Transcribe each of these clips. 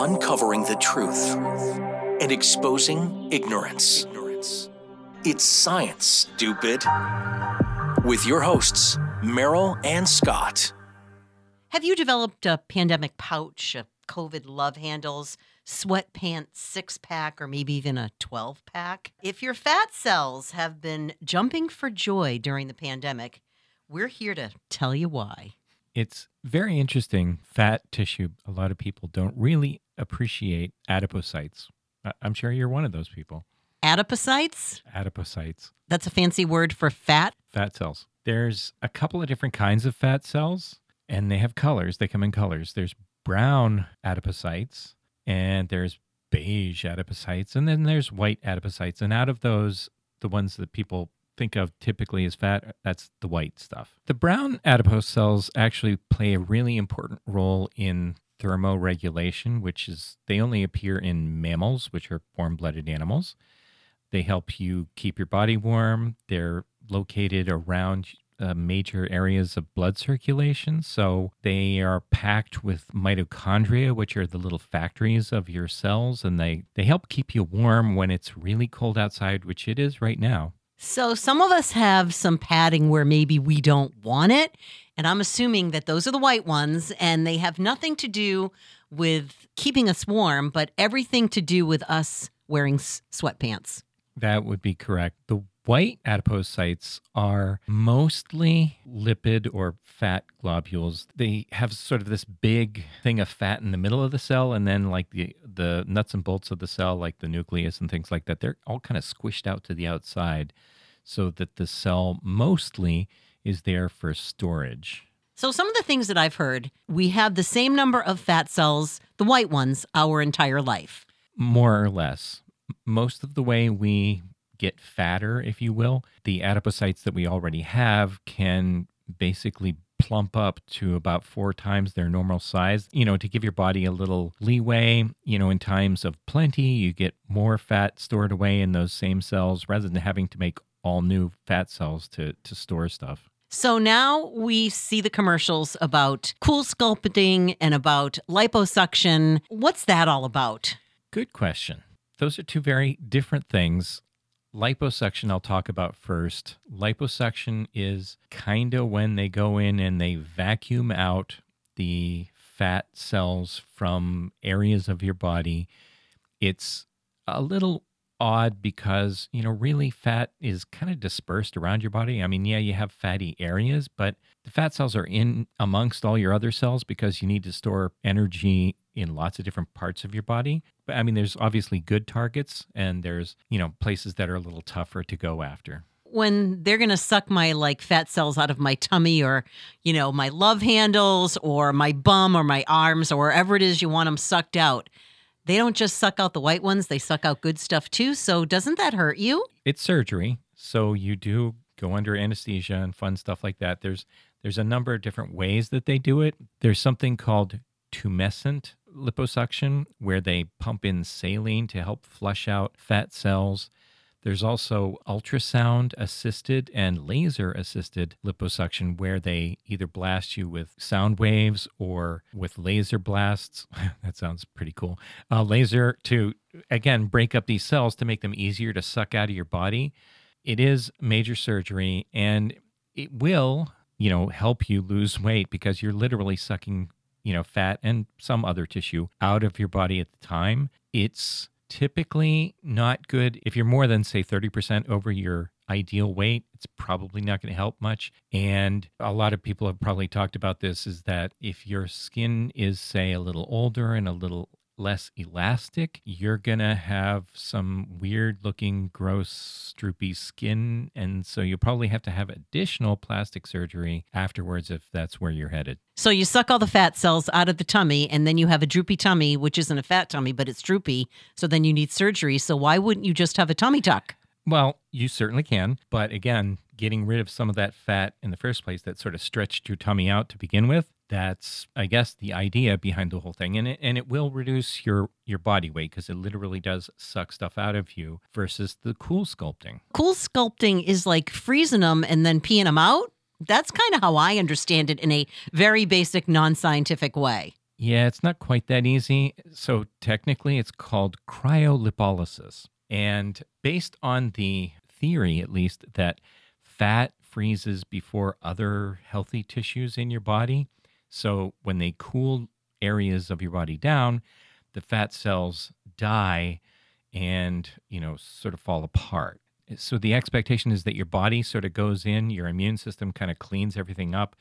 uncovering the truth and exposing ignorance. It's science, stupid. With your hosts, Merrill and Scott. Have you developed a pandemic pouch, a COVID love handles, sweatpants six pack, or maybe even a 12 pack? If your fat cells have been jumping for joy during the pandemic, we're here to tell you why. It's very interesting. Fat tissue, a lot of people don't really appreciate adipocytes. I'm sure you're one of those people. Adipocytes? Adipocytes, That's a fancy word for fat. fat cells. There's a couple of different kinds of fat cells, and they have colors. They come in colors. There's brown adipocytes, and there's beige adipocytes, and then there's white adipocytes. And out of those, the ones that people think of typically as fat, that's the white stuff. The brown adipose cells actually play a really important role in thermoregulation, which is they only appear in mammals, which are warm blooded animals. They help you keep your body warm. They're located around uh, major areas of blood circulation. So they are packed with mitochondria, which are the little factories of your cells, and they, they help keep you warm when it's really cold outside, which it is right now. So some of us have some padding where maybe we don't want it. And I'm assuming that those are the white ones and they have nothing to do with keeping us warm, but everything to do with us wearing s- sweatpants. That would be correct. The white adipocytes are mostly lipid or fat globules. They have sort of this big thing of fat in the middle of the cell, and then like the the nuts and bolts of the cell, like the nucleus and things like that, they're all kind of squished out to the outside, so that the cell mostly is there for storage. So some of the things that I've heard, we have the same number of fat cells, the white ones, our entire life. more or less. Most of the way we get fatter, if you will, the adipocytes that we already have can basically plump up to about four times their normal size, you know, to give your body a little leeway. You know, in times of plenty, you get more fat stored away in those same cells rather than having to make all new fat cells to, to store stuff. So now we see the commercials about cool sculpting and about liposuction. What's that all about? Good question. Those are two very different things. Liposuction, I'll talk about first. Liposuction is kind of when they go in and they vacuum out the fat cells from areas of your body. It's a little odd because, you know, really fat is kind of dispersed around your body. I mean, yeah, you have fatty areas, but the fat cells are in amongst all your other cells because you need to store energy in lots of different parts of your body. But I mean, there's obviously good targets and there's, you know, places that are a little tougher to go after. When they're going to suck my like fat cells out of my tummy or, you know, my love handles or my bum or my arms or wherever it is you want them sucked out. They don't just suck out the white ones, they suck out good stuff too. So doesn't that hurt you? It's surgery, so you do go under anesthesia and fun stuff like that. There's there's a number of different ways that they do it. There's something called tumescent liposuction where they pump in saline to help flush out fat cells. There's also ultrasound assisted and laser assisted liposuction where they either blast you with sound waves or with laser blasts. that sounds pretty cool. Uh, laser to, again, break up these cells to make them easier to suck out of your body. It is major surgery and it will, you know, help you lose weight because you're literally sucking, you know, fat and some other tissue out of your body at the time. It's typically not good if you're more than say 30% over your ideal weight it's probably not going to help much and a lot of people have probably talked about this is that if your skin is say a little older and a little less elastic you're going to have some weird looking gross droopy skin and so you'll probably have to have additional plastic surgery afterwards if that's where you're headed So you suck all the fat cells out of the tummy, and then you have a droopy tummy, which isn't a fat tummy, but it's droopy. So then you need surgery. So why wouldn't you just have a tummy tuck? Well, you certainly can. But again, getting rid of some of that fat in the first place that sort of stretched your tummy out to begin with, that's, I guess, the idea behind the whole thing. And it, and it will reduce your, your body weight because it literally does suck stuff out of you versus the cool sculpting. Cool sculpting is like freezing them and then peeing them out. That's kind of how I understand it in a very basic, non scientific way. Yeah, it's not quite that easy. So technically, it's called cryolipolysis. And based on the theory, at least, that fat freezes before other healthy tissues in your body. So when they cool areas of your body down, the fat cells die and, you know, sort of fall apart. So the expectation is that your body sort of goes in, your immune system kind of cleans everything up.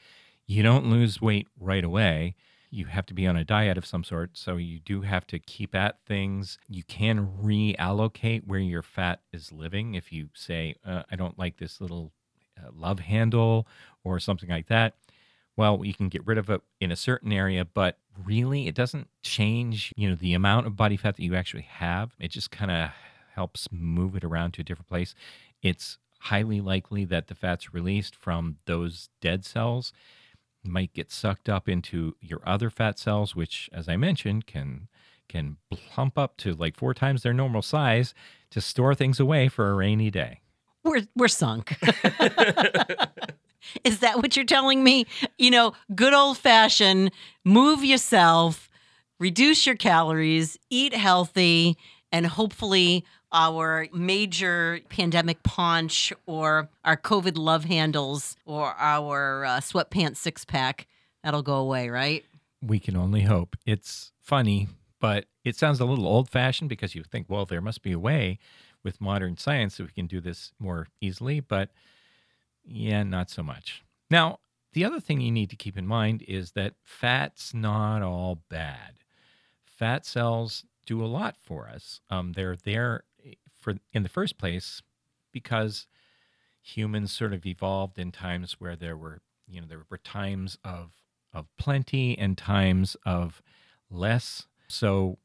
You don't lose weight right away. You have to be on a diet of some sort. So you do have to keep at things. You can reallocate where your fat is living. If you say, uh, I don't like this little uh, love handle or something like that, well, you can get rid of it in a certain area, but really it doesn't change, you know, the amount of body fat that you actually have. It just kind of helps move it around to a different place. It's highly likely that the fats released from those dead cells might get sucked up into your other fat cells, which, as I mentioned, can can plump up to like four times their normal size to store things away for a rainy day. We're we're sunk. Is that what you're telling me? You know, good old fashioned move yourself, reduce your calories, eat healthy, and hopefully our major pandemic paunch or our COVID love handles or our uh, sweatpants six pack, that'll go away, right? We can only hope. It's funny, but it sounds a little old fashioned because you think, well, there must be a way with modern science that we can do this more easily. But yeah, not so much. Now, the other thing you need to keep in mind is that fat's not all bad. Fat cells do a lot for us. Um, they're there for in the first place because humans sort of evolved in times where there were, you know, there were times of of plenty and times of less. So,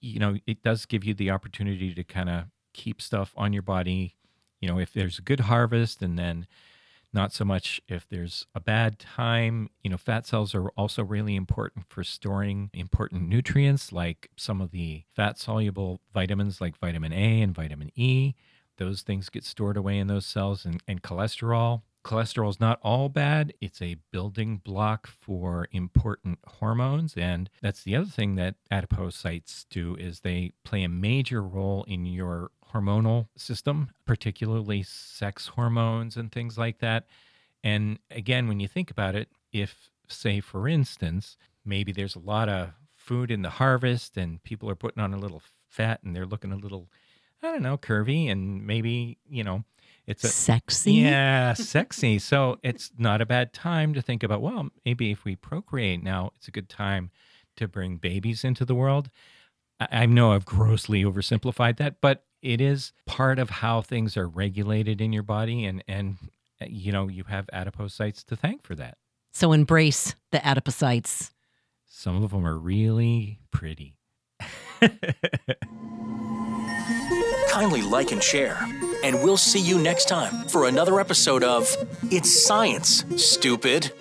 you know, it does give you the opportunity to kind of keep stuff on your body. You know, if there's a good harvest and then not so much if there's a bad time. You know, fat cells are also really important for storing important nutrients like some of the fat soluble vitamins like vitamin A and vitamin E. Those things get stored away in those cells and, and cholesterol. Cholesterol is not all bad. It's a building block for important hormones. And that's the other thing that adipocytes do is they play a major role in your hormonal system, particularly sex hormones and things like that. And again, when you think about it, if, say, for instance, maybe there's a lot of food in the harvest and people are putting on a little fat and they're looking a little, I don't know, curvy and maybe, you know, it's a sexy. Yeah, sexy. so it's not a bad time to think about, well, maybe if we procreate now, it's a good time to bring babies into the world. I, I know I've grossly oversimplified that, but it is part of how things are regulated in your body and and uh, you know you have adipocytes to thank for that. So embrace the adipocytes. Some of them are really pretty. Kindly like and share and we'll see you next time for another episode of it's science stupid